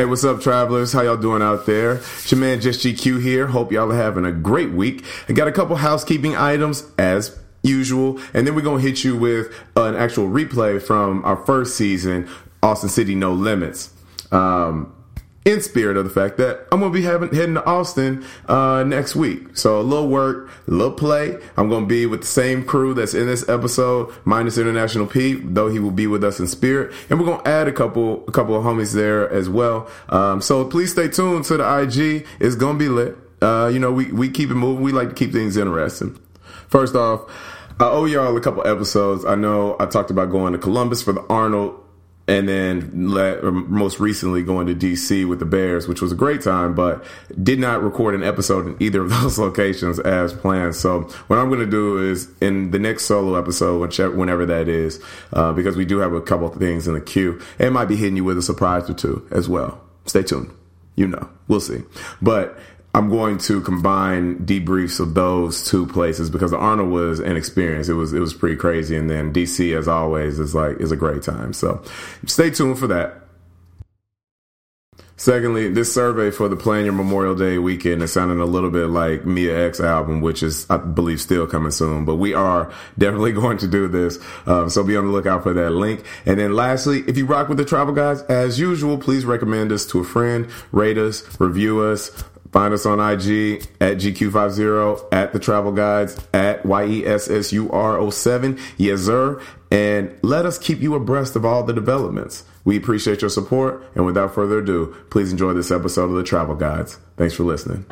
Hey, what's up, travelers? How y'all doing out there? It's your man, Just GQ here. Hope y'all are having a great week. I got a couple housekeeping items as usual, and then we're gonna hit you with an actual replay from our first season, Austin City No Limits. Um, in spirit of the fact that I'm gonna be having heading to Austin uh, next week. So a little work, a little play. I'm gonna be with the same crew that's in this episode, minus International P, though he will be with us in spirit, and we're gonna add a couple a couple of homies there as well. Um, so please stay tuned to the IG. It's gonna be lit. Uh, you know, we we keep it moving. We like to keep things interesting. First off. I owe y'all a couple episodes. I know I talked about going to Columbus for the Arnold and then let, most recently going to DC with the Bears, which was a great time, but did not record an episode in either of those locations as planned. So what I'm going to do is in the next solo episode, whichever, whenever that is, uh, because we do have a couple things in the queue, and might be hitting you with a surprise or two as well. Stay tuned. You know, we'll see. But I'm going to combine debriefs of those two places because the Arnold was an experience. It was it was pretty crazy, and then DC, as always, is like is a great time. So stay tuned for that. Secondly, this survey for the Plan Your Memorial Day weekend is sounding a little bit like Mia X album, which is, I believe, still coming soon. But we are definitely going to do this. Um, so be on the lookout for that link. And then lastly, if you rock with the travel guys, as usual, please recommend us to a friend, rate us, review us, Find us on IG at GQ50, at the travel guides, at YESSUR07, yes sir, and let us keep you abreast of all the developments. We appreciate your support, and without further ado, please enjoy this episode of the Travel Guides. Thanks for listening.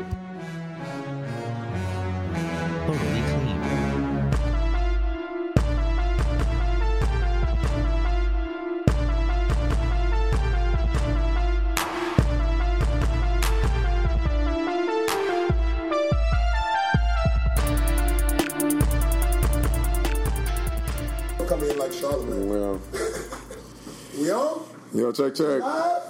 Check, check. Live?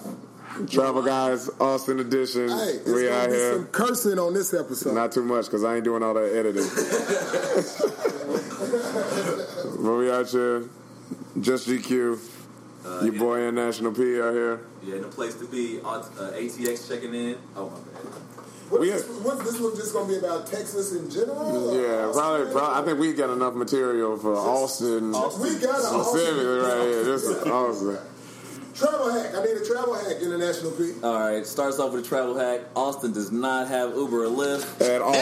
Travel Guys, Austin edition. Hey, it's we gonna out here. some cursing on this episode. Not too much because I ain't doing all that editing. but we out here, just GQ. Uh, Your yeah. boy International P out here. Yeah, the place to be. Uh, ATX checking in. Oh my bad. what, we this, had- what, this one just gonna be about Texas in general? Yeah, Austin? probably, probably. I think we got enough material for Austin. We got a Specifically, right here. This is Austin. Travel hack. I need a travel hack, International P. All right, starts off with a travel hack. Austin does not have Uber or Lyft. At all.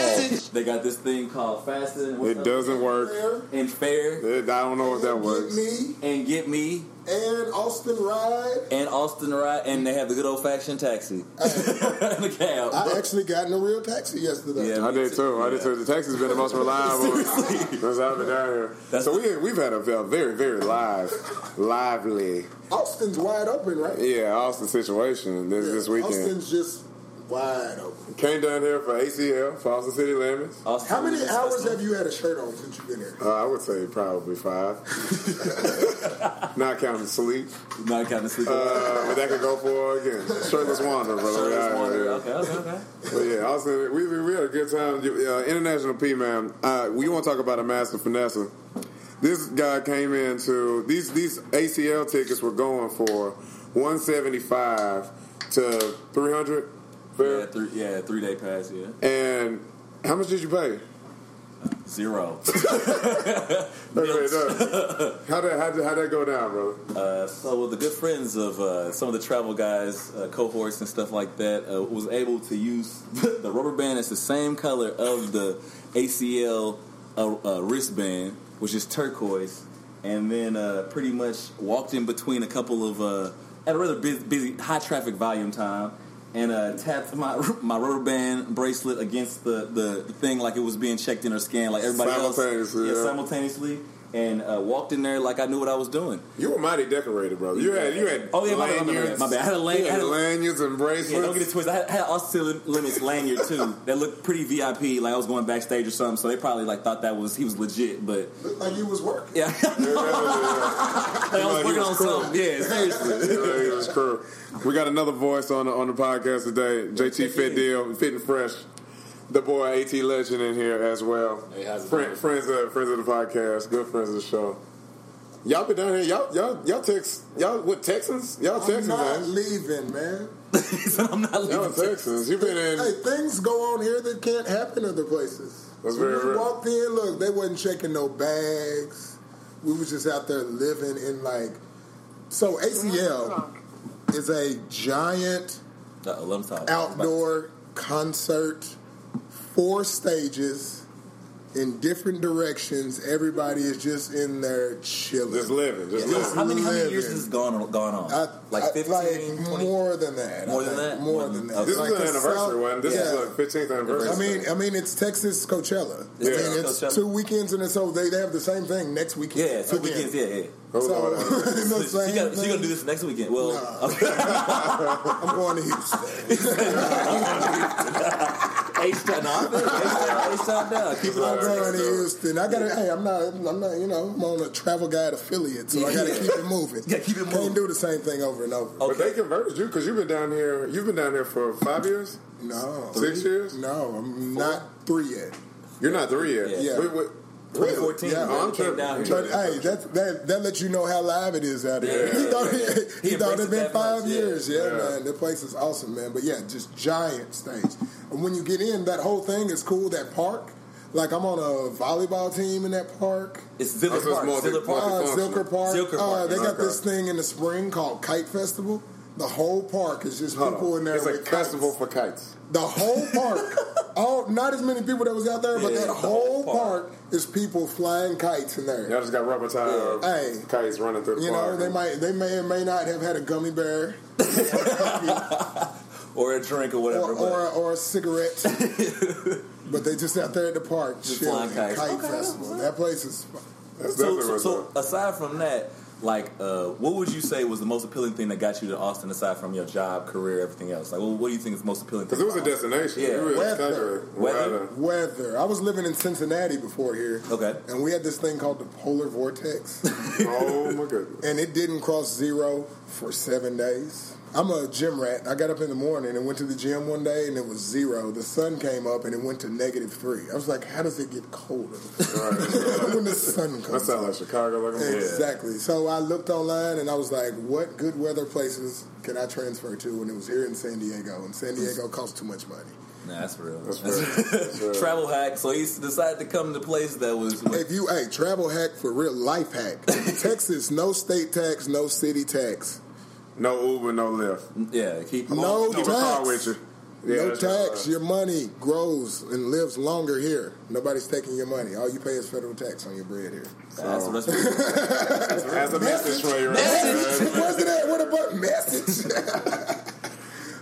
They got this thing called Fasten. What's It up? doesn't work. There, And Fare It- I don't know if that Get works. me and Get Me and Austin Ride. and Austin Ride, and they have the good old fashioned taxi. the cab. I actually got in a real taxi yesterday. Yeah. I did too. I did too. The Texas has been the most reliable since I've been down here. That's so we we've had a very very live, lively, Austin's wide open, right? yeah Austin situation this this weekend. Austin's just wide open. Came down here for ACL for Austin City Limits. Austin How many hours Festival. have you had a shirt on since you've been here? Uh, I would say probably five, not counting sleep. Not counting sleep. Uh, but that could go for again. Shirtless wanderer, brother. Shirtless Yeah, Wanderer. yeah. Okay, okay, okay. But yeah, Austin, we, we had a good time. Uh, International P man, uh, we want to talk about a master finesse. This guy came into these these ACL tickets were going for one seventy five to three hundred. Yeah, three, yeah, three day pass. Yeah, And how much did you pay? zero. Okay, no. How did how that, how that go down, brother? Uh, so with the good friends of uh, some of the travel guys, uh, cohorts and stuff like that, uh, was able to use the rubber band as the same color of the ACL uh, uh, wristband, which is turquoise, and then uh, pretty much walked in between a couple of uh, at a rather busy, busy high traffic volume time. And uh, tapped my my rubber band bracelet against the, the thing like it was being checked in or scanned like everybody else. Simultaneously, yeah, yeah. simultaneously, and uh, walked in there like I knew what I was doing. You were mighty decorated, brother. You had you had Oh, yeah, my my bad, lanyards. my bad. I had a lan- you I had a- lanyards and bracelets. Yeah, don't get it twisted. I had, I had Austin Limits lanyard too. That looked pretty VIP. Like I was going backstage or something. So they probably like thought that was he was legit. But Looked like you was working. yeah, Yeah, yeah, like I was Like he working was on cool. something. Yeah, seriously. yeah. Yeah, it was cool. We got another voice on the, on the podcast today. JT Fit Deal, Fit and Fresh. The boy AT Legend in here as well. Hey, Friend, friends of friends of the podcast, good friends of the show. Y'all been down here. Y'all y'all y'all Tex y'all what Texans? Y'all I'm Texans, not man. leaving, man. he said, I'm not Y'all leaving in Texas. You've been in. Hey, things go on here that can't happen other places. That's when very we real. walked in, look, they wasn't checking no bags. We was just out there living in like. So ACL is a giant Uh, let him talk. outdoor concert, four stages in different directions. Everybody is just in there chilling. Just living. Just Yeah, living. how many how many years has this gone on, gone on? I- like 15, like more than that. I More than think. that? More More than than- that. This Like is the an anniversary South- one. This yeah. is like 15th anniversary. I mean, I mean, it's Texas Coachella. Yeah. I mean, it's Coachella. two weekends, and so they, they have the same thing next weekend. Yeah, two again. weekends. Yeah, yeah. So, Lord, I- you know, So, same you got, so you gonna do this next weekend? Well, Nah. okay. I'm going to Houston. H-Town. No, I feel it. H-Town down. Keep it on I'm going to track. Houston. I got to. Hey, I'm not. I'm not. You know, I'm on a travel guide affiliate, so I got to keep it moving. Yeah, keep it moving. Can't do the same thing over and over. But they converted you because you've been down here. You've been down here for five years, No, six years. No, I'm not three yet. You're not three yet. Yeah. Wait, wait, 2014. Yeah, Yeah, I'm came tripping. down here. But hey, that that that lets you know how live it is out here. Yeah. he thought he, He he thought it'd been five much, years. Yeah, Yeah. man, the place is awesome, man. But yeah, just giant stage. And when you get in, that whole thing is cool. That park, like I'm on a volleyball team in that park. It's Zilker Oh, so Park. multi- Park. Uh, Zilker Park. Zilker Uh, Park, they got okay. this thing in the spring called Kite Festival. The whole park is just Hold people on. in there. It's a kites. festival for kites. The whole park, all oh, not as many people that was out there, but Yeah, that the whole whole park. is people flying kites in there. Y'all just got rubber tire Hey. kites running through the You know, they might, they may or may not have had a gummy bear Or a drink or or, whatever. but- or, or a cigarette, but they just out there at the park Just chilling. flying kites. Kite Okay, festival. That place is. That's So, so, so aside from that, like, uh, what would you say was the most appealing thing that got you to Austin, aside from your job, career, everything else? Like, well, what do you think is the most appealing? Because thing it was a destination. Yeah. You were Weather. Weather. Weather. I was living in Cincinnati before here. Okay. And we had this thing called the polar vortex, Oh my goodness. and it didn't cross zero for seven days. I'm a gym rat. I got up in the morning and went to the gym one day, and it was zero. The sun came up, and it went to negative three. I was like, "How does it get colder when the sun That comes?" sounds up? like Chicago looking yeah. Exactly. So I looked online and I was like, what good weather places can I transfer to? And it was here in San Diego. And San Diego costs too much money. Nah, that's real. That's real. That's real. Travel hack. So he decided to come to a place that was. If you, hey, travel hack for real, life hack. Texas, no state tax, no city tax. No Uber, no Lyft. yeah, keep No Keep a car tax. with you. Yeah, no that's tax. right. Your money grows and lives longer here. Nobody's taking your money. All you pay is federal tax on your bread here. That's, that's real. That's a message for you, right? Message. Wasn't that what about message?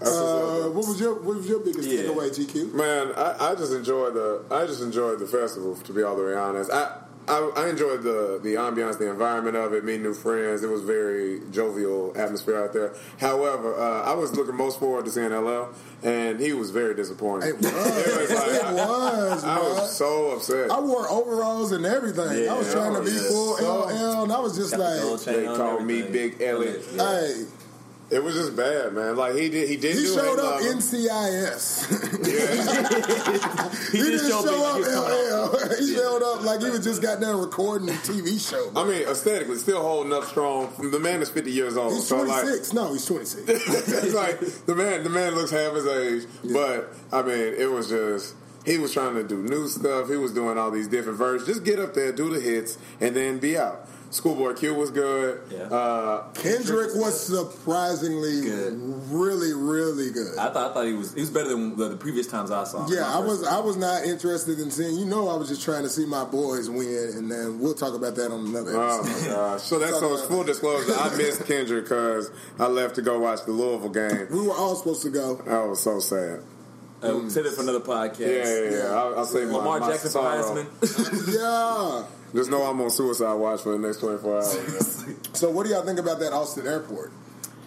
uh, what was your What was your biggest Yeah. takeaway, GQ? Man, I, I just enjoyed the I just enjoyed the festival. To be all the way honest, I. I, I enjoyed the the ambiance, the environment of it, meeting new friends. It was very jovial atmosphere out there. However, uh, I was looking most forward to seeing LL, and he was very disappointed. It was. It was like- it was, I man. was so upset. I wore overalls and everything. Yeah, I was trying to be full So- LL, and I was just Got the like, chain They on called me. Big Elliot. Yeah. "Hey." It was just bad, man. Like he did, he did. He do showed up Lover. NCIS. He, he did didn't show, Big up Big coming out. LL. He showed up like he was just got done recording a TV show. I mean, aesthetically, still holding up strong. The man is fifty years old. He's so like, 26. no, he's 26. it's like the man the man looks half his age but i mean it was just he was trying to do new stuff he was doing all these different versions just get up there do the hits and then be out schoolboy q was good Yeah. uh Kendrick was surprisingly Good. really, really good. I thought I thought he was he was better than the, the previous times I saw him. Yeah, My I was first- I was not interested in seeing. You know, I was just trying to see my boys win, and then we'll talk about that on another Oh episode. my gosh! So that's so it's full disclosure. I missed Kendrick because I left to go watch the Louisville game. We were all supposed to go. I was so sad. Uh, save it for another podcast. Yeah, yeah, yeah. I'll, I'll save my, Lamar my Jackson for sorrow. Heisman. Yeah. Just know I'm on suicide watch for the next 24 hours. So, what do y'all think about that Austin airport?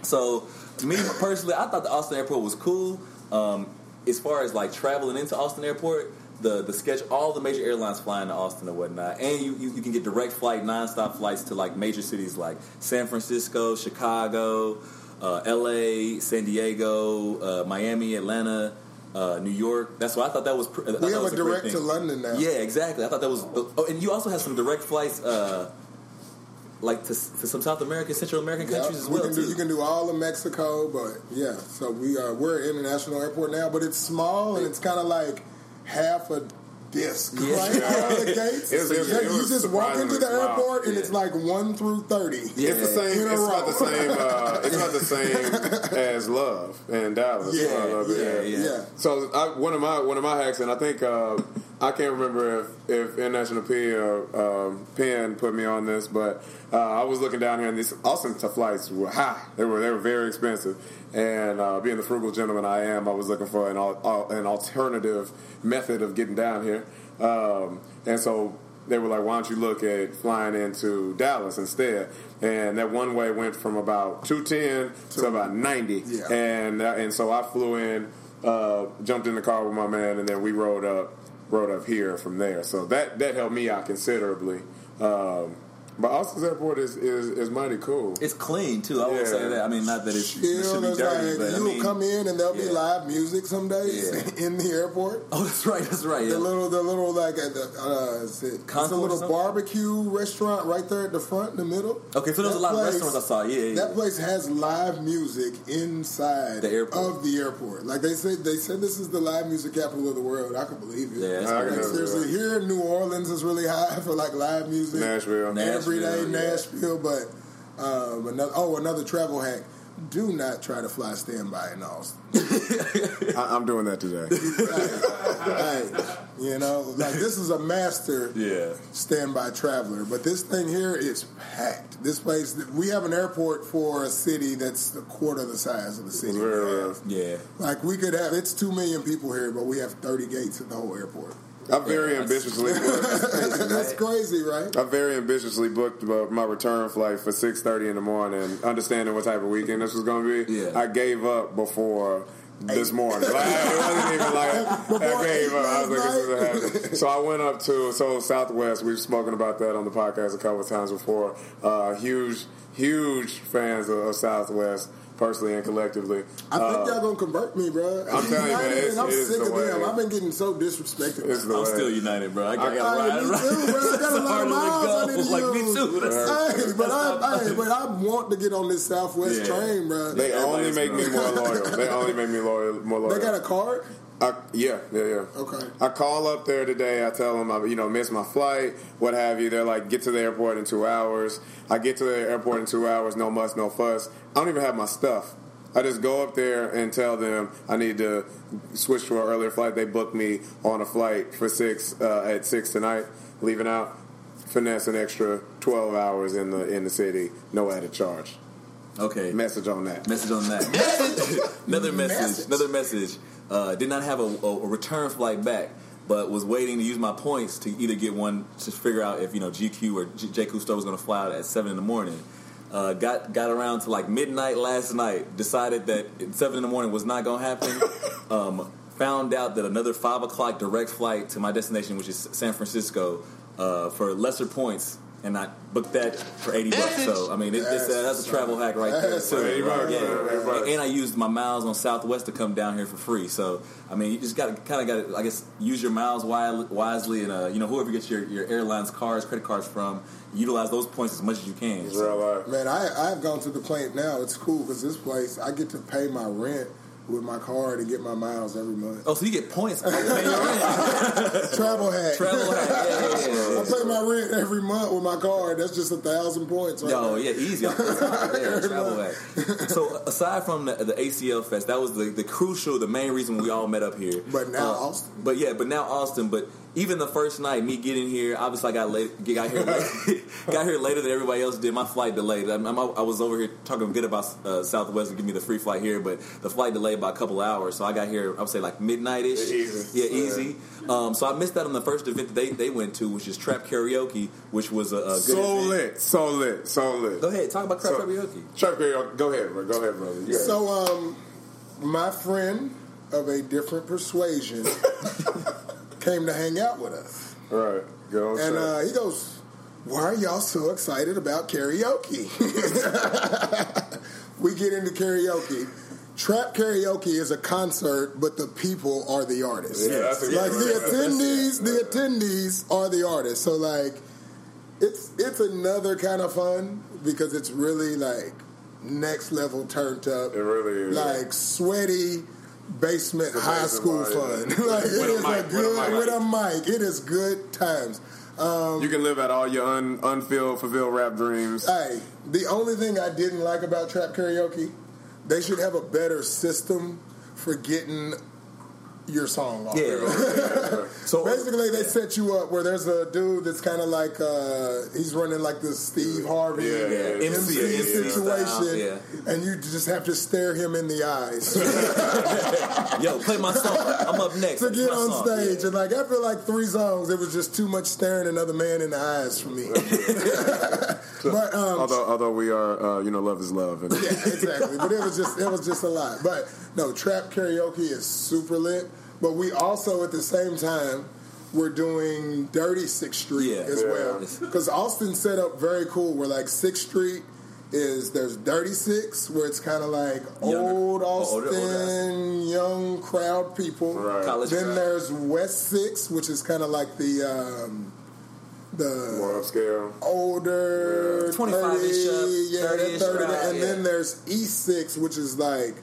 So, me personally, I thought the Austin airport was cool. Um, as far as like traveling into Austin airport, the the sketch, all the major airlines flying to Austin and whatnot, and you, you, you can get direct flight, nonstop flights to like major cities like San Francisco, Chicago, uh, L.A., San Diego, uh, Miami, Atlanta. Uh, New York. That's why I thought that was. Pr- We have was a direct to London now. Yeah, exactly. I thought that was. Oh, and you also have some direct flights. Uh, like to, to some South American, Central American Yeah, countries we well can do, you can do all of Mexico, but yeah. So we are we're at international airport now, but it's small and it's kind of like half a disc Yeah. right out of the gates. It was- it was- Yeah, you just walk into the surprisingly small. airport and it's like one through thirty. Yeah. It's the same. It's row. not the same. Uh, it's not the same as Love and Dallas. Yeah, I love it, yeah, yeah. yeah. So I, one of my one of my hacks, and I think uh, I can't remember if, if International P or um, Penn put me on this, but uh, I was looking down here, and these Austin to flights were high. They were they were very expensive, and uh, being the frugal gentleman I am, I was looking for an al- an alternative method of getting down here, um, and so. They were like, "Why don't you look at flying into Dallas instead?" And that one way went from about two ten to about ninety, Yeah. and uh, and so I flew in, uh, jumped in the car with my man, and then we rode up, rode up here from there. So that that helped me out considerably. Um, but Austin's airport is, is is mighty cool. It's clean too. I will Yeah. say that. I mean, not that it, should be dirty, like but I you'll mean, come in and there'll be live music some days Yeah. in the airport. Oh, that's right. That's right. The Yeah. little, the little like, uh, the, uh, is it, it's a little barbecue restaurant right there at the front in the middle. Okay, so there's a That lot of restaurants I saw. Yeah, yeah. That place has live music inside The airport. of the airport. Like they said, they said this is the live music capital of the world. I can believe it. Yeah, I like, seriously, here in New Orleans is really high for like live music. Nashville. Nah. Every day Nashville, yeah. Nashville, but um, another, oh, another travel hack. Do not try to fly standby in Austin. I, I'm doing that today. hey, you know, like this is a master yeah. standby traveler, but this thing here is packed. This place, we have an airport for a city that's a quarter the size of the city. Very we real. have. Yeah. Like we could have, it's two million people here, but we have thirty gates at the whole airport. I'm very Yeah, that's- ambitiously booked. that's crazy, right? I very ambitiously booked uh, my return flight for six thirty in the morning, understanding what type of weekend this was going to be. Yeah. I gave up before this morning. Like, it wasn't even like I gave up. I was like, this is happening. So I went up to so Southwest. We've spoken about that on the podcast a couple of times before. Uh, huge, huge fans of, of Southwest, personally and collectively. I think Uh, y'all gonna convert me, bro. I'm telling you, man, it's- I'm it is sick the of them. I've been getting so disrespected. it's the I'm way. still united, bro. I, I gotta Hey, ride. me ride. too, bro. I got a lot of hard to miles I go. need to Like me too. Hey, but I, hey, but I want to get on this Southwest Yeah. train, bro. They only make me more loyal. They only make me loyal, more loyal. They got a card. I, yeah, yeah, yeah. Okay. I call up there today. I tell them I, you know, missed my flight, what have you. They're like, get to the airport in two hours. I get to the airport in two hours. No muss, no fuss. I don't even have my stuff. I just go up there and tell them I need to switch to an earlier flight. They booked me on a flight for six uh, at six tonight, leaving out. Finesse an extra twelve hours in the in the city, no added charge. Okay. Message on that. Message on that. another message. Message. Another message. Uh, did not have a, a, return flight back, but was waiting to use my points to either get one to figure out if you know GQ or J- J. Cousteau was going to fly out at seven in the morning. Uh, got got around to like midnight last night. Decided that seven in the morning was not going to happen. Um, found out that another five o'clock direct flight to my destination, which is San Francisco, uh, for lesser points. And I booked that for eighty bucks. So I mean, it, it's, uh, that's a travel hack right there. Too. 80 bucks, Yeah. man, 80. And I used my miles on Southwest to come down here for free. So I mean, you just got to kind of got to, I guess, use your miles wisely, and uh, you know, whoever gets your, your airlines cards, credit cards from, utilize those points as much as you can. It's real life. Man, I I've gone to the plant now. It's cool because this place I get to pay my rent with my card and get my miles every month. Oh, so you get points. for paying your. Travel hack. Travel hack. Yeah, yeah, yeah. I pay my rent every month with my card. That's just a thousand points. Right Yo, there. yeah, easy. travel hack. So aside from the, the ACL Fest, that was the, the crucial, the main reason we all met up here. But now Uh, Austin. But yeah, but now Austin. But even the first night, me getting here, obviously I got late, got here, late, got here later than everybody else did. My flight delayed. I'm, I'm, I was over here talking good about uh, Southwest and give me the free flight here, but the flight delayed by a couple hours. So I got here, I would say like midnight ish. Easy. Yeah, easy. Um, so I missed that on the first event that they, they went to, which is Trap Karaoke, which was a, a good So event. lit, so lit, so lit. Go ahead, talk about Trap So- Karaoke. Trap karaoke. Go ahead, bro. Go ahead, brother. You got it. So, um, my friend of a different persuasion came to hang out with us, Right. go and uh, he goes, "Why are y'all so excited about karaoke?" we get into karaoke. Trap karaoke is a concert, but the people are the artists. Yeah, that's like the attendees, the attendees are the artists. So like, it's it's another kind of fun because it's really like next level turned up. It really is. like sweaty basement high school fun. yeah. like it is mic, a good with a mic. It is good times. Um, You can live out all your un, unfilled, fulfilled rap dreams. Hey, the only thing I didn't like about trap karaoke, they should have a better system for getting your song off. Yeah. so Basically, they set you up where there's a dude that's kind of like uh, he's running like this Steve Harvey Yeah, yeah, MC, MC, MC situation, style, yeah. and you just have to stare him in the eyes yo, play my song. I'm up next. to get on song. stage. And like after like three songs, it was just too much staring another man in the eyes for me. but um, Although, although we are, uh, you know, love is love. And yeah, exactly. But it was just it was just a lot. But no, trap karaoke is super lit. But we also at the same time we're doing Dirty Sixth Street Yeah. as well because Austin set up very cool. Where like Sixth Street is there's Dirty Six where it's kind of like Younger- old Austin, older young crowd people. Right. College Then crowd. there's West Six, which is kind of like the um, the more upscale. older, Yeah. 25-ish 30, up, yeah, 30-ish 30, crowd, and yeah. then there's E6, which is like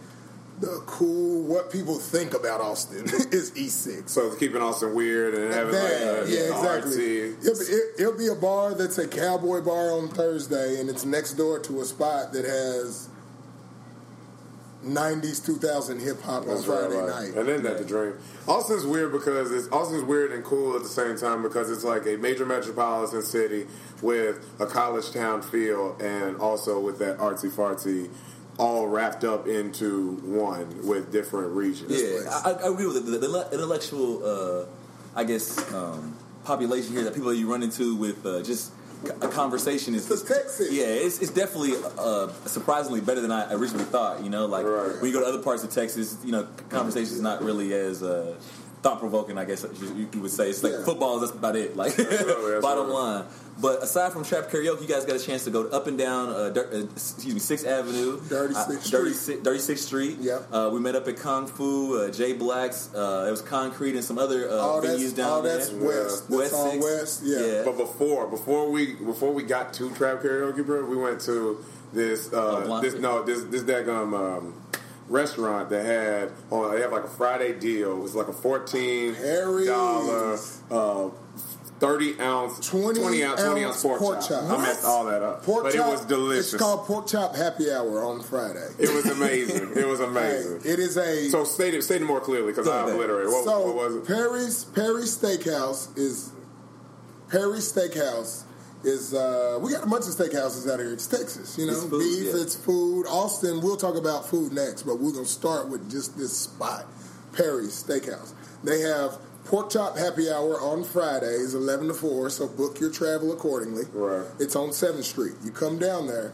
the cool, what people think about Austin is E6. So it's keeping Austin weird and having like a, yeah, exactly. artsy- It'll be, it, it'll be a bar that's a cowboy bar on Thursday, and it's next door to a spot that has 90s, 2000 hip hop on That's right, Friday right. night. And then that the dream. Austin's weird because it's Austin's weird and cool at the same time because it's like a major metropolitan city with a college town feel and also with that artsy fartsy all wrapped up into one with different regions. Yeah, I, I agree with it. The, the intellectual, uh, I guess, um, population here that people you run into with uh, just a conversation is It's Texas. Yeah, it's, it's definitely uh, surprisingly better than I originally thought. You know, like Right. when you go to other parts of Texas, you know, conversation is not really as uh, thought provoking. I guess you, you would say it's like Yeah. football. That's about it. Like right, that's bottom right. line. But aside from trap karaoke, you guys got a chance to go up and down, uh, Dir- uh, excuse me, Sixth Avenue, Dirty uh, Sixth Dirty, Street. Si- Dirty Sixth Street. Yep. Uh, we met up at Kung Fu, uh, Jay Black's. Uh, it was Concrete and some other uh, all venues that's, down all there. that's West. That's West all West. Yeah. Yeah. But before before we before we got to trap karaoke, bro, we went to this uh, Oh, this no this this daggum um, restaurant that had on they have like a Friday deal. It was like a fourteen dollar uh, thirty ounce 20 ounce twenty ounce pork, chop. I messed all that up, Pork but chop, it was delicious. It's called pork chop happy hour on Friday. it was amazing. it was Hey, amazing. it is a So state it, state it more clearly because I obliterated. What, so what was it? Perry's Perry's Steakhouse is Perry's Steakhouse is uh, we got a bunch of steakhouses out here. It's Texas, you know, It's food, beef, yeah. it's food. Austin, we'll talk about food next, but we're gonna start with just this spot, Perry's Steakhouse. They have pork chop happy hour on Fridays, eleven to four. So book your travel accordingly. Right. It's on Seventh Street. You come down there,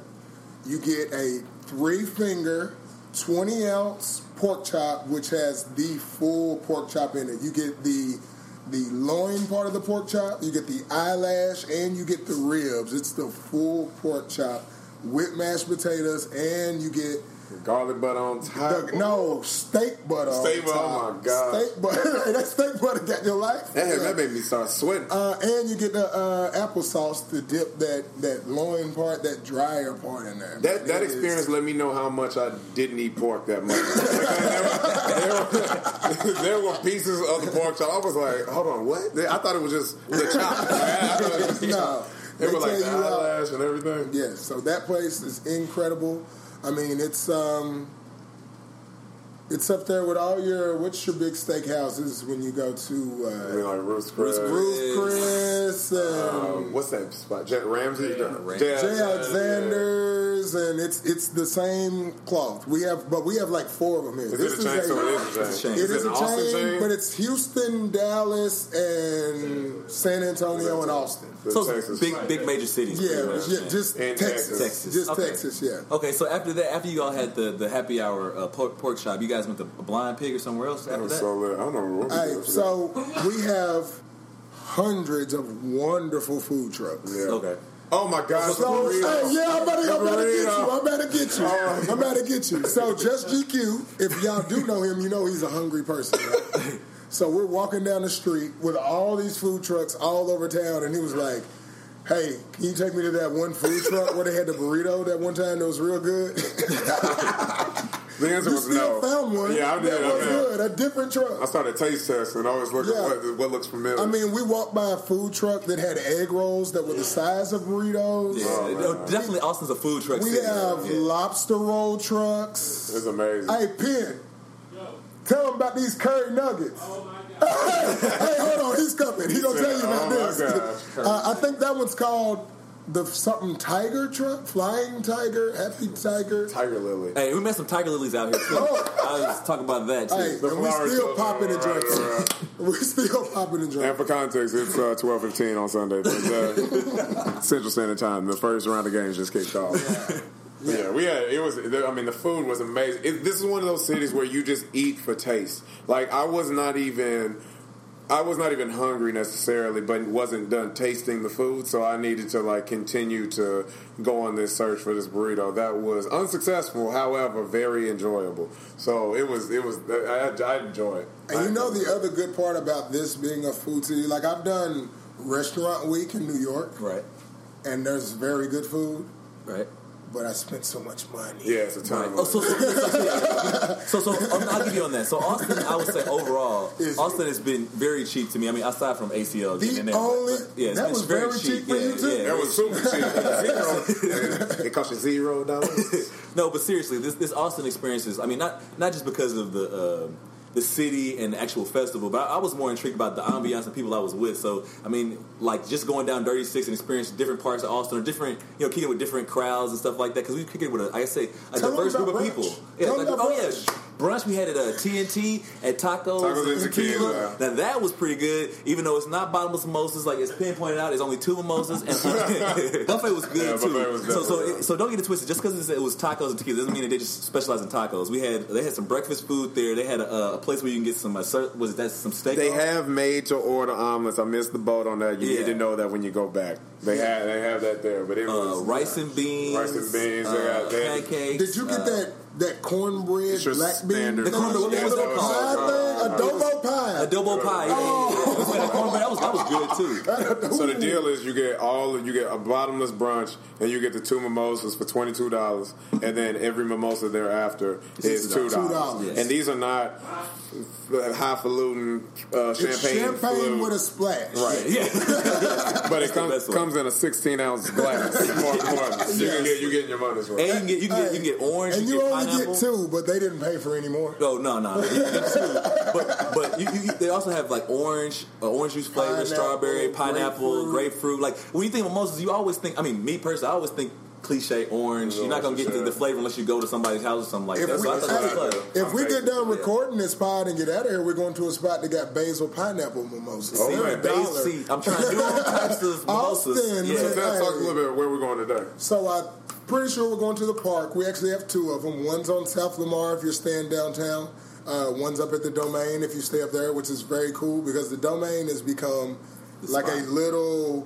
you get a three finger, 20 ounce pork chop, which has the full pork chop in it. You get the the loin part of the pork chop, you get the eyelash, and you get the ribs. It's the full pork chop with mashed potatoes, and you get Garlic butter on top. the, no steak butter. Steak butter, oh my God. Steak butter. that steak butter got your life. That, that made me start sweating. Uh, and you get the uh, applesauce to dip that, that loin part, that drier part in there. That that It is- experience let me know how much I didn't eat pork that much. there, were, there were pieces of the pork chop. I was like, hold on, what? I thought it was just the chop. I thought it was just- No. They They were like the uh, eyelash and everything. Yes, so that place is incredible. I mean, it's um, it's up there with all your what's your big steakhouses when you go to I mean, uh, like Ruth's Chris. Ruth Chris and Um, what's that spot? J- Ramsey. Ramsey. J- Jay Alexander's, and it's it's the same cloth. We have, but we have like four of them here. Is it a chain? So it is a chain. It's a chain. It is it a chain, chain? but it's Houston, Dallas, and San Antonio and Austin. The So Texas. big, big major cities. Yeah, yeah, just And Texas, Texas. Texas. just Okay. Texas. Yeah. Okay, so after that, after you all had the, the happy hour uh, pork, pork chop, you guys went to Blind Pig or somewhere else That after was that? so lit. I don't know what we Hey, did. so we have hundreds of wonderful food trucks. Yeah. Okay. Oh my God! So, hey, yeah, I'm about, to, I'm about to get you. I'm about to get you. I'm about to get you. So, just GQ, if y'all do know him, you know he's a hungry person. Right? so, we're walking down the street with all these food trucks all over town, and he was like, Hey, can you take me to that one food truck where they had the burrito that one time that was real good? The answer you was still no. found one. Yeah, I did. That I was did. good. A different truck. I started taste testing. I was looking Yeah. what, what looks familiar. I mean, we walked by a food truck that had egg rolls that were the size of burritos. Yeah, Oh, definitely Austin's a food truck. We city. have Yeah. lobster roll trucks. it's amazing. Hey, Penn, tell him about these curry nuggets. Oh hey, hold on, he's coming. He's gonna tell you about Oh, my this. gosh. Uh, I think that one's called the something tiger truck, flying tiger, happy tiger. Tiger Lily. Hey, we met some tiger lilies out here too. Oh. I was talking about that too. Hey, The and we flowers still go- popping and right, drinking. right. We still popping and And drinking. for context, it's uh, twelve fifteen on Sunday. But, uh, Central Standard Time. The first round of games just kicked off. Yeah, we had it was. I mean, the food was amazing. It, this is one of those cities where you just eat for taste. Like I was not even, I was not even hungry necessarily, but wasn't done tasting the food, so I needed to like continue to go on this search for this burrito. That was unsuccessful, however, very enjoyable. So it was. It was. I, I enjoy it. And you know the other good part about this being a food city, like I've done restaurant week in New York, Right, and there's very good food, right. But I spent so much money. Yeah, it's a ton. Right. Oh, so, so, so, yeah. so, so um, I'll give you on that. So Austin, I would say overall, Is- Austin has been very cheap to me. I mean, aside from ACL, The getting in there, only- but, yeah, it's that been was very cheap for yeah, you, too? yeah. That was super cheap. Zero. It cost you zero dollars. No, but seriously, this this Austin experience is. I mean, not not just because of the. Uh, the city and the actual festival, but I, I was more intrigued about the ambiance and people I was with. So, I mean, like just going down Dirty Six and experiencing different parts of Austin or different, you know, kicking with different crowds and stuff like that. Because we kicked it with, a, I say, a Tell diverse group of brunch. people. 'em like, oh brunch. yeah, brunch we had at uh, TNT at Tacos, Tacos and Tequila. Now that was pretty good, even though it's not bottomless mimosas. Like as it's pinpointed out, it's only two mimosas, and buffet was good Yeah, too. was so, so, it, so don't get it twisted. Just because it was tacos and tequila doesn't mean that they just specialize in tacos. We had they had some breakfast food there. They had a, a place where you can get some uh, was that some steak? They on? have made to order omelets. I missed the boat on that. You Yeah. need to know that when you go back. They have they have that there, but it uh, was rice and beans, Rice and beans, they uh, got- they had- pancakes. Did you get uh, that that cornbread It's your black bean? The corn- little yeah, little that was- pie thing, adobo pie. adobo pie? Yeah, oh. yeah, yeah. Cornbread. That was that was good too. So the deal is you get all you get a bottomless brunch and you get the two mimosas for twenty two dollars and then every mimosa thereafter is two $2. And these are not highfalutin uh, It's champagne, champagne flute. with a splash. Right, Yeah, but it comes comes in a sixteen ounce glass. More important, you can get you getting your money's worth. and you can get you can get, you can get orange. And you, you get only pineapple. get two, but they didn't pay for any more. Oh no no, no. Two. but but you, you, they also have like orange, uh, orange juice flavor, Pineapple, strawberry, pineapple, grapefruit. grapefruit. Like when you think of mimosas, you always think. I mean, me personally, I always think cliche orange. You're not gonna get to the flavor unless you go to somebody's house or something like If that. we, So I thought that was hey, if we get done Yeah. recording this pod and get out of here, we're going to a spot that got basil pineapple mimosas. See, They're a right, base- dollar. see, I'm trying to do all types of Austin, mimosas. man. Yeah. So tell- talk a little bit where we're going today. So I'm pretty sure we're going to the park. We actually have two of them. One's on South Lamar if you're staying downtown. Uh, one's up at the Domain if you stay up there, which is very cool because the Domain has become The like a little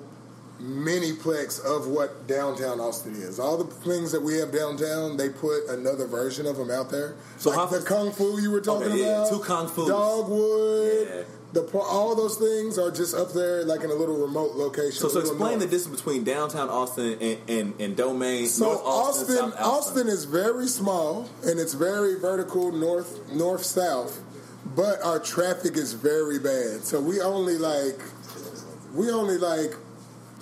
miniplex of what downtown Austin is. All the things that we have downtown, they put another version of them out there. So like how- the Kung Fu you were talking Okay, yeah, about, two Kung Fus. Dogwood. Yeah. The all those things are just up there, like in a little remote location. So, so explain the distance between downtown Austin and, and, and Domain, So North Austin, Austin, Austin is very small and it's very vertical north north south, but our traffic is very bad. So we only like we only like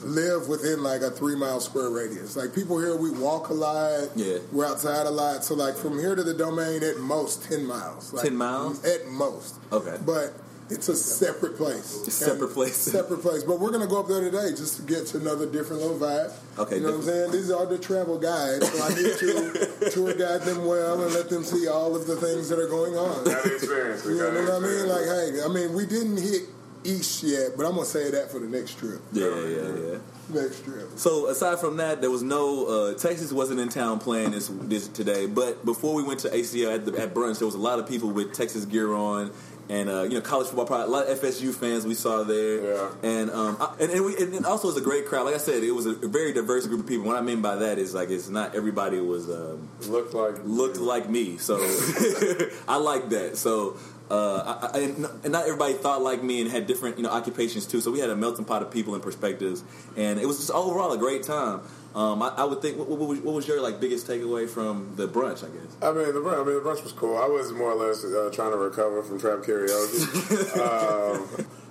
live within like a three mile square radius. Like people here, we walk a lot. Yeah. we're outside a lot. So like from here to the domain, at most ten miles. Like, 10 miles? at most. Okay. but. It's a separate place. A separate place. Separate place. But we're gonna go up there today just to get to another different little vibe. Okay, You know what I'm saying? These are the travel guides, so I need to tour guide them well and let them see all of the things that are going on. Got experience. You got know what I mean? Like, hey, I mean, we didn't hit East yet, but I'm gonna say that for the next trip. Yeah, yeah, yeah. Next trip. So aside from that, there was no uh, Texas wasn't in town playing this this today. But before we went to ACL at, the, at brunch, there was a lot of people with Texas gear on, and uh, you know college football. Probably a lot of FSU fans we saw there. Yeah. And um, I- and and, we, and it also was a great crowd. Like I said, it was a very diverse group of people. What I mean by that is like it's not everybody was. Um, Looked like looked like me. So I like that. So uh, I, I, and not everybody thought like me and had different you know occupations too. So we had a melting pot of people and perspectives. And and it was just overall a great time. Um, I, I would think. What, what, was- what was your like biggest takeaway from the brunch? I guess. I mean, the brunch, I mean, the brunch was cool. I was more or less uh, trying to recover from trap karaoke. um,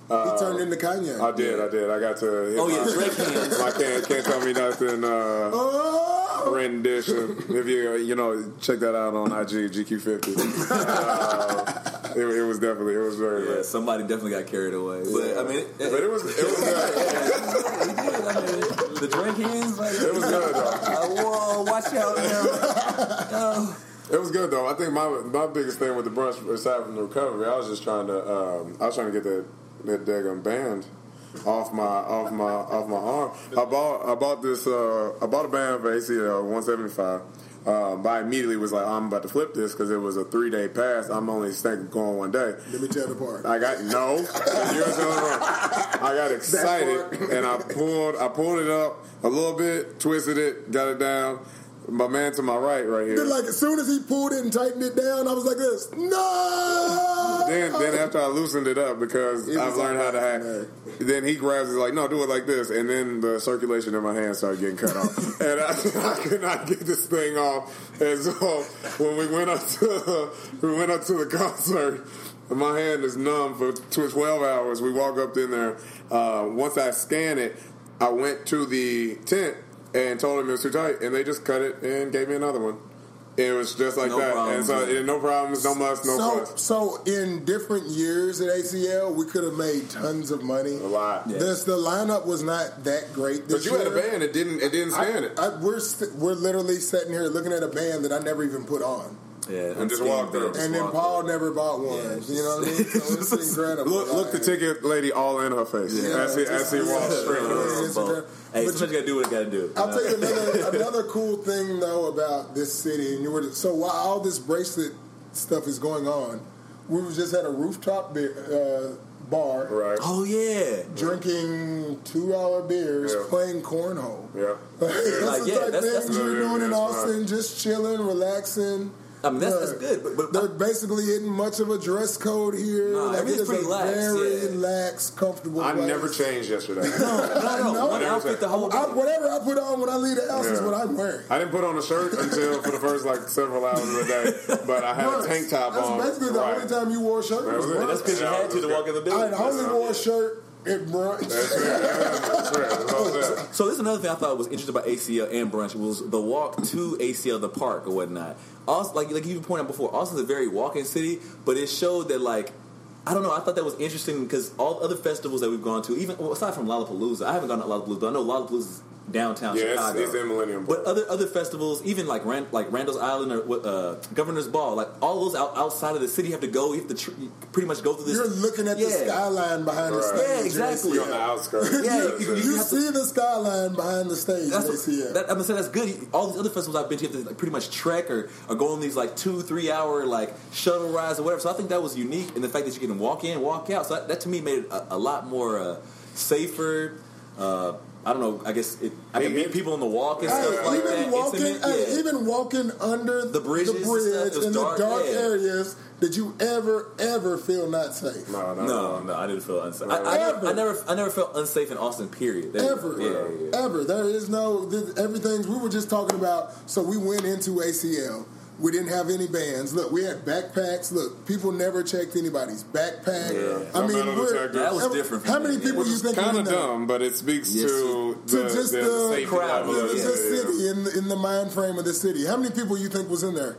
he turned into Kanye. I did, I did. I got to. Hit Oh yeah, my, Drake hands. my can't can't tell me nothing. Uh, oh, rendition. If you you know check that out on IG GQ50. Uh, it, it was definitely it was very Yeah, somebody definitely got carried away. But I mean, it, But it was it was good. The drink hands. Like, It was good though. uh, whoa, watch out now. It was good though. I think my my biggest thing with the brunch, aside from the recovery, I was just trying to um, I was trying to get that that daggum band off my off my off my arm. I bought I bought this uh, I bought a band for ACL 175. Um, but I immediately was like, I'm about to flip this because it was a three day pass. I'm only thinking going one day. let me tell the part. I got no. I got excited and I pulled I pulled it up a little bit, twisted it, got it down. My man to my right, right here. Then, like as soon as he pulled it and tightened it down, I was like this. No. Then, then after I loosened it up because It I've learned how to hack. Then he grabs it like, no, do it like this, and then the circulation in my hand started getting cut off, and I, I could not get this thing off. And so when we went up to we went up to the concert, my hand is numb for tw- twelve hours. We walk up in there. Uh, once I scan it, I went to the tent and told them it was too tight, and they just cut it and gave me another one. It was just like No that, problems, and so yeah. no problems, no muss, no so, fuss. so in different years at ACL, we could have made tons of money. A lot. Yeah. This, the lineup was not that great this But you had a band that didn't it didn't stand it. I, we're st- we're literally sitting here looking at a band that I never even put on, Yeah, And just walked unscathed, up. just and then Paul up. never bought one. Yeah. You know what I mean? So it's incredible. Look, look the ticket lady all in her face Yeah. as he as he Yeah. walks straight Yeah. up. It's Both. okay. Hey, But sometimes you gotta do what you gotta do. I'll tell you another another cool thing though about this city, and you were so while all this bracelet stuff is going on, we was just at a rooftop beer, uh, bar Right. Oh yeah, drinking two dollar beers, Yeah. playing cornhole. Yeah. Like, that's Like, the yeah, type that's- things that's- you're Yeah, doing in that's Austin, just chilling, relaxing. I mean that's, that's good. But, but There basically isn't much of a dress code here. Nah, like, it everything's pretty a lax, very yeah. lax, comfortable. I place. never changed yesterday. no, no, No. one outfit the whole day. I, whatever I put on when I leave the house is what I'm wearing. I didn't put on a shirt until for the first like several hours of the day, but I had a tank top That's on. basically the right. only time you wore a shirt. That was was That's because you had to to walk in the building. I only wore a shirt at brunch. That's it. That's right. That's all that. So this is another thing I thought was interesting about ACL and brunch was the walk to ACL, the park or whatnot. Also, like like you pointed out before, Austin's a very walking city, but it showed that like. I don't know. I thought that was interesting because all the other festivals that we've gone to, even well, aside from Lollapalooza, I haven't gone to Lollapalooza, but I know Lollapalooza's downtown Yeah, it's, Chicago. it's in Millennium But other other festivals, even like Rand, like Randall's Island or uh, Governor's Ball, like all those out, outside of the city, you have to go. You have to tr- pretty much go through this. You're looking at the skyline behind the stage. Yeah, exactly. You're on the outskirts. Yeah, you- you- You, have to- see the skyline behind the stage That's at what, that, I'm gonna say that's good. All these other festivals I've been to, you have to like, pretty much trek or, or go on these like two, three hour like shuttle rides or whatever. So I think that was unique in the fact that you can walk in, walk out. So that, that to me made it a, a lot more uh, safer. Uh, I don't know. I guess it, I can meet people in the walk and Hey, stuff like even that. walking, hey, yeah. even walking under The bridges the and stuff, bridge in dark, the dark yeah. areas, did you ever, ever feel not safe? No, no, No, no, I didn't feel unsafe. I, I, Ever. never, I never, I never felt unsafe in Austin. Period. That- Ever, Yeah, yeah. ever. There is no th- everything's. We were just talking about. So we went into ACL. We didn't have any bands. Look, we had backpacks. Look, people never checked anybody's backpack. Yeah. I No mean, we're. That was how- different How many people yeah. you think Kind we of know? dumb, but it speaks Yes, to to the, just the, the safety crowd, level Yeah, of the yeah, it. city in the, in the mind frame of the city. How many people you think was in there?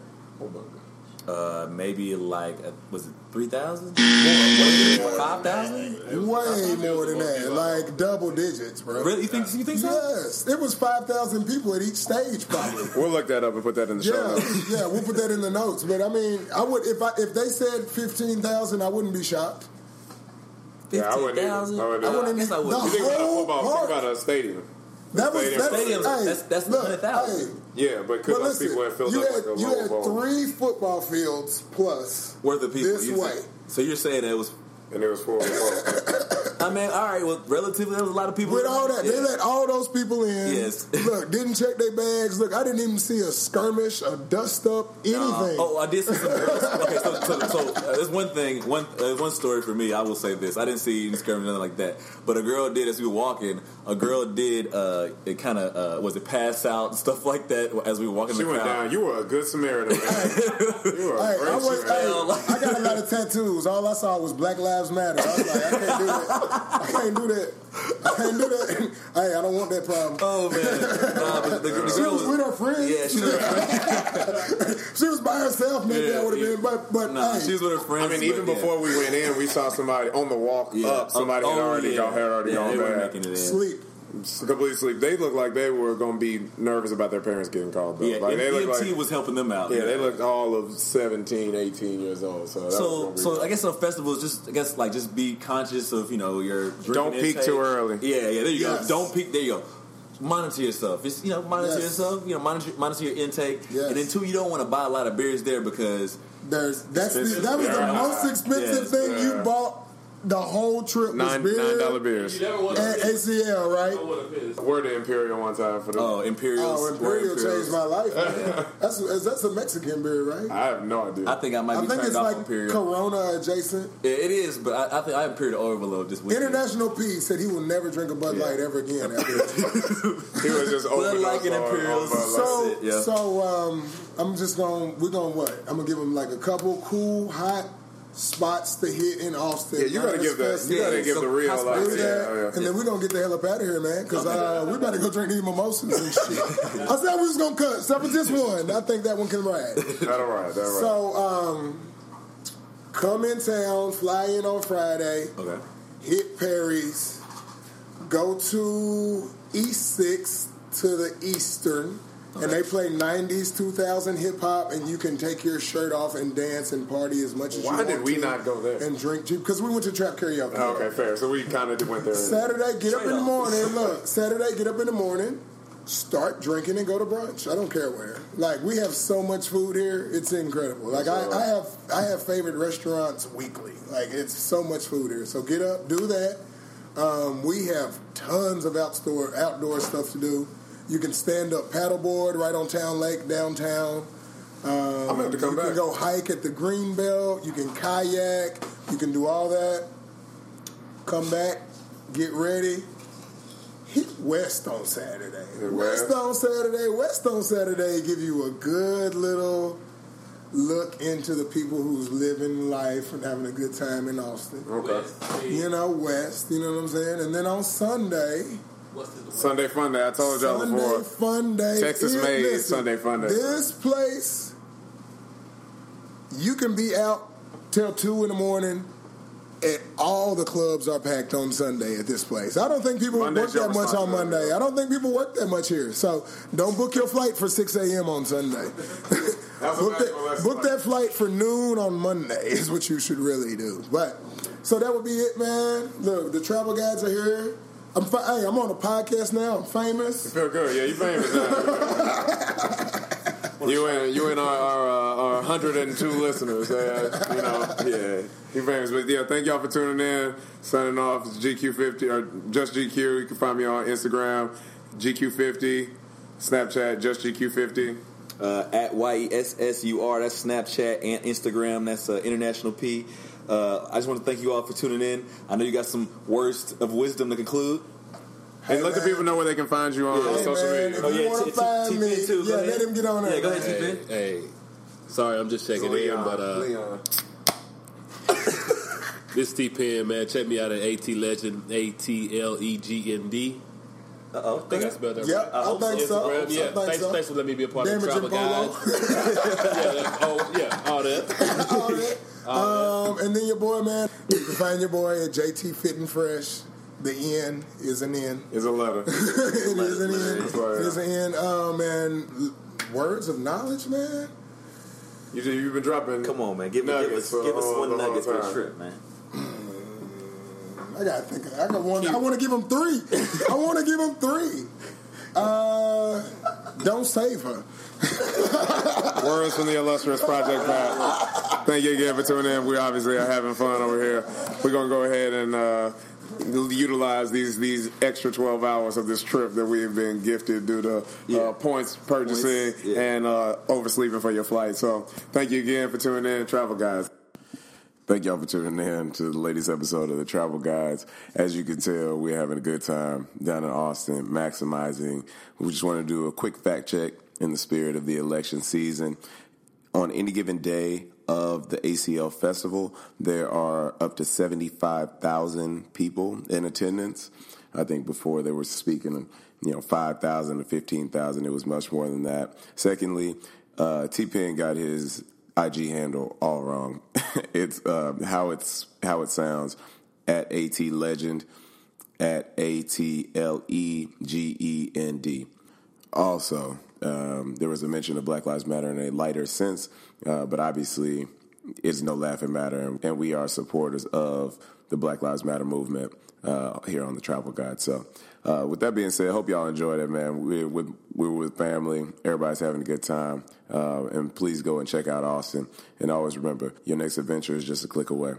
Uh, maybe like uh, was it three thousand? Five thousand? Way more than that, like double digits, bro. Really? You think? You think so? Yes, it was five thousand people at each stage, probably. We'll look that up and put that in the show. Yeah, notes. yeah, we'll put that in the notes. But I mean, I would if I if they said fifteen thousand, I wouldn't be shocked. Yeah, I wouldn't Fifteen either. thousand. I wouldn't I either. guess I would. The You think about whole football? park. Think about a stadium. That was Stadium. that's, Stadiums, hey, that's- that's look, 100,000. hey, Yeah, but could but those listen, people have filled you up had, like a you had ball? three football fields plus Worth of people. this you way. think? So you're saying it was And it was four. four. I mean, all right. Well, relatively, there was a lot of people With all that, they let all those people in. Yes. Look, didn't check their bags. Look, I didn't even see a skirmish, a dust up, anything. Uh, oh, I did see some girls. Okay, so, so, so uh, there's one thing, one uh, one story for me. I will say this: I didn't see any skirmish, nothing like that. But a girl did as we were walking. A girl did. Uh, it kind of uh, was it pass out and stuff like that as we were walking. She the went crowd. down. You were a good Samaritan. Man. you were a great I, was, Samaritan. hey, I got a lot of tattoos. All I saw was Black Lives Matter. I was like, I can't do that. I can't do that. I can't do that. hey, I don't want that problem. Oh man, nah, but the, the she girl was with her friends. Yeah, she was. she was by herself. Maybe Yeah, I would have yeah. been, but but Nah, hey, she was with her friends. I mean, even but, yeah. before we went in, we saw somebody on the walk Yeah. up. Somebody had Oh, already yeah. gone, had already yeah, gone they were back. making it in. sleep. Complete sleep. They looked like they were going to be nervous about their parents getting called. Though. Yeah, like they EMT like was helping them out. yeah, they looked all of 17, 18 years old. So that So, gonna so I guess on festivals, just I guess like just be conscious of you know your Don't peak intake. too early. Yeah, yeah. There you Yes. go. Don't peak. There you go. Monitor yourself. Just you know, monitor Yes. yourself. You know, monitor monitor your intake. Yes. And then two, you don't want to buy a lot of beers there because There's that's the, that was the most expensive Yes. thing you bought the whole trip was nine beer nine dollar beers. You never and ACL, right? We're the Imperial one time for the. oh Imperials. Oh, Imperial Imperials. changed my life. Man. That's that's a Mexican beer, right? I have no idea. I think I might I be think turned it's off like Imperial. Corona adjacent. Yeah, it is, but I, I think I Imperial overload this week. International P said he will never drink a Bud Light ever again. After he was just Bud overdosed Light and on- on Imperials. So yeah. so um, I'm just going. to We're going to what? I'm gonna give him like a couple cool hot spots to hit in Austin. yeah, you gotta give that. You gotta give the real. Like, yeah, that, yeah. and then we're gonna get the hell up out of here, man. Because uh, we better go drink these mimosas and shit. I said we was gonna cut, except for this one. I think that one can ride. That'll right. That'll right. So, um, come in town, fly in on Friday, Okay. hit Perry's, go to East Six to the Eastern, and they play '90s, 2000 hip hop, and you can take your shirt off and dance and party as much as you want. Why did we not go there? And drink because we went to trap karaoke. Oh, okay, fair. So we kind of went there. Saturday, get up in the morning. Look, Saturday, get up in the morning, start drinking and go to brunch. I don't care where. Like we have so much food here, it's incredible. Like I, I have, I have favorite restaurants weekly. Like it's so much food here. So get up, do that. Um, we have tons of outdoor outdoor stuff to do. You can stand up paddleboard right on Town Lake downtown. Um, I'm gonna have to come you back. can go hike at the Greenbelt. You can kayak. You can do all that. Come back, get ready. Hit West on Saturday. West West. on Saturday. West on Saturday give you a good little look into the people who's living life and having a good time in Austin. Okay. You know, West. You know what I'm saying? And then on Sunday, Sunday fun day. I told y'all Sunday before. Fun Day. Texas is- made Sunday Fun Day. This place, you can be out till two in the morning. And all the clubs are packed on Sunday at this place. I don't think people Monday's work that much on. Monday. I don't think people work that much here. So don't book your flight for 6 a.m. on Sunday. Book, that, book that flight for noon on Monday is what you should really do. But so that would be it, man. Look, the travel guides are here. I'm fi- hey, I'm on a podcast now. I'm famous. You feel good. Yeah, you famous now. you and you and our our, uh, our 102 listeners. Uh, you know, yeah, you famous. But yeah, thank y'all for tuning in. Signing off. It's GQ50 or just GQ. You can find me on Instagram, GQ50, Snapchat, just GQ50. uh, at Y E S S U R. That's Snapchat and Instagram. That's uh, International P. Uh, I just want to thank you all for tuning in. I know you got some words of wisdom to conclude. And let the people know where they can find you on Hey, social man, media. if Oh, you yeah, want T- to find T- me, too, yeah, let him get on there. Yeah, go ahead, man. T- Hey, hey, sorry, I'm just checking in, but uh, Leon. this T Pen man, check me out at AT Legend, A T L E G N D. Uh oh. I think I spelled that Yep, right. I, hope think so. so. Instagram, yeah. think Thanks, so. thanks for letting me be a part Damage of the travel Polo. guys. yeah, oh yeah, all that. All that. Um, and then your boy, man, you can find your boy at JT Fit and Fresh. The N is an N. Is a letter. it is an N. That's right. It is an N. Um, and words of knowledge, man. You just, you've been dropping. Come on, man. Give, me, give us, for give us all- one nugget for the trip, man. I gotta think. I got one. I want to give him three. I want to give him three. Uh, don't save her. Words from the illustrious Project Pat. Thank you again for tuning in. We obviously are having fun over here. We're gonna go ahead and uh, utilize these these extra twelve hours of this trip that we've been gifted due to Yeah. uh, points purchasing Points, yeah. and uh, oversleeping for your flight. So thank you again for tuning in, travel guys. Thank y'all for tuning in to the latest episode of the Travel Guides. As you can tell, we're having a good time down in Austin, maximizing. We just want to do a quick fact check in the spirit of the election season. On any given day of the ACL festival, there are up to 75,000 people in attendance. I think before they were speaking, you know, 5,000 to 15,000. It was much more than that. Secondly, uh, T-Pen got his IG handle all wrong. it's uh, how it's how it sounds at AT Legend at A T L E G E N D. Also, um, there was a mention of Black Lives Matter in a lighter sense, uh, but obviously it's no laughing matter, and we are supporters of the Black Lives Matter movement uh, here on the Travel Guide. So, uh, with that being said, I hope y'all enjoyed it, man. We're with we're with family. Everybody's having a good time, uh, and please go and check out Austin. And always remember, your next adventure is just a click away.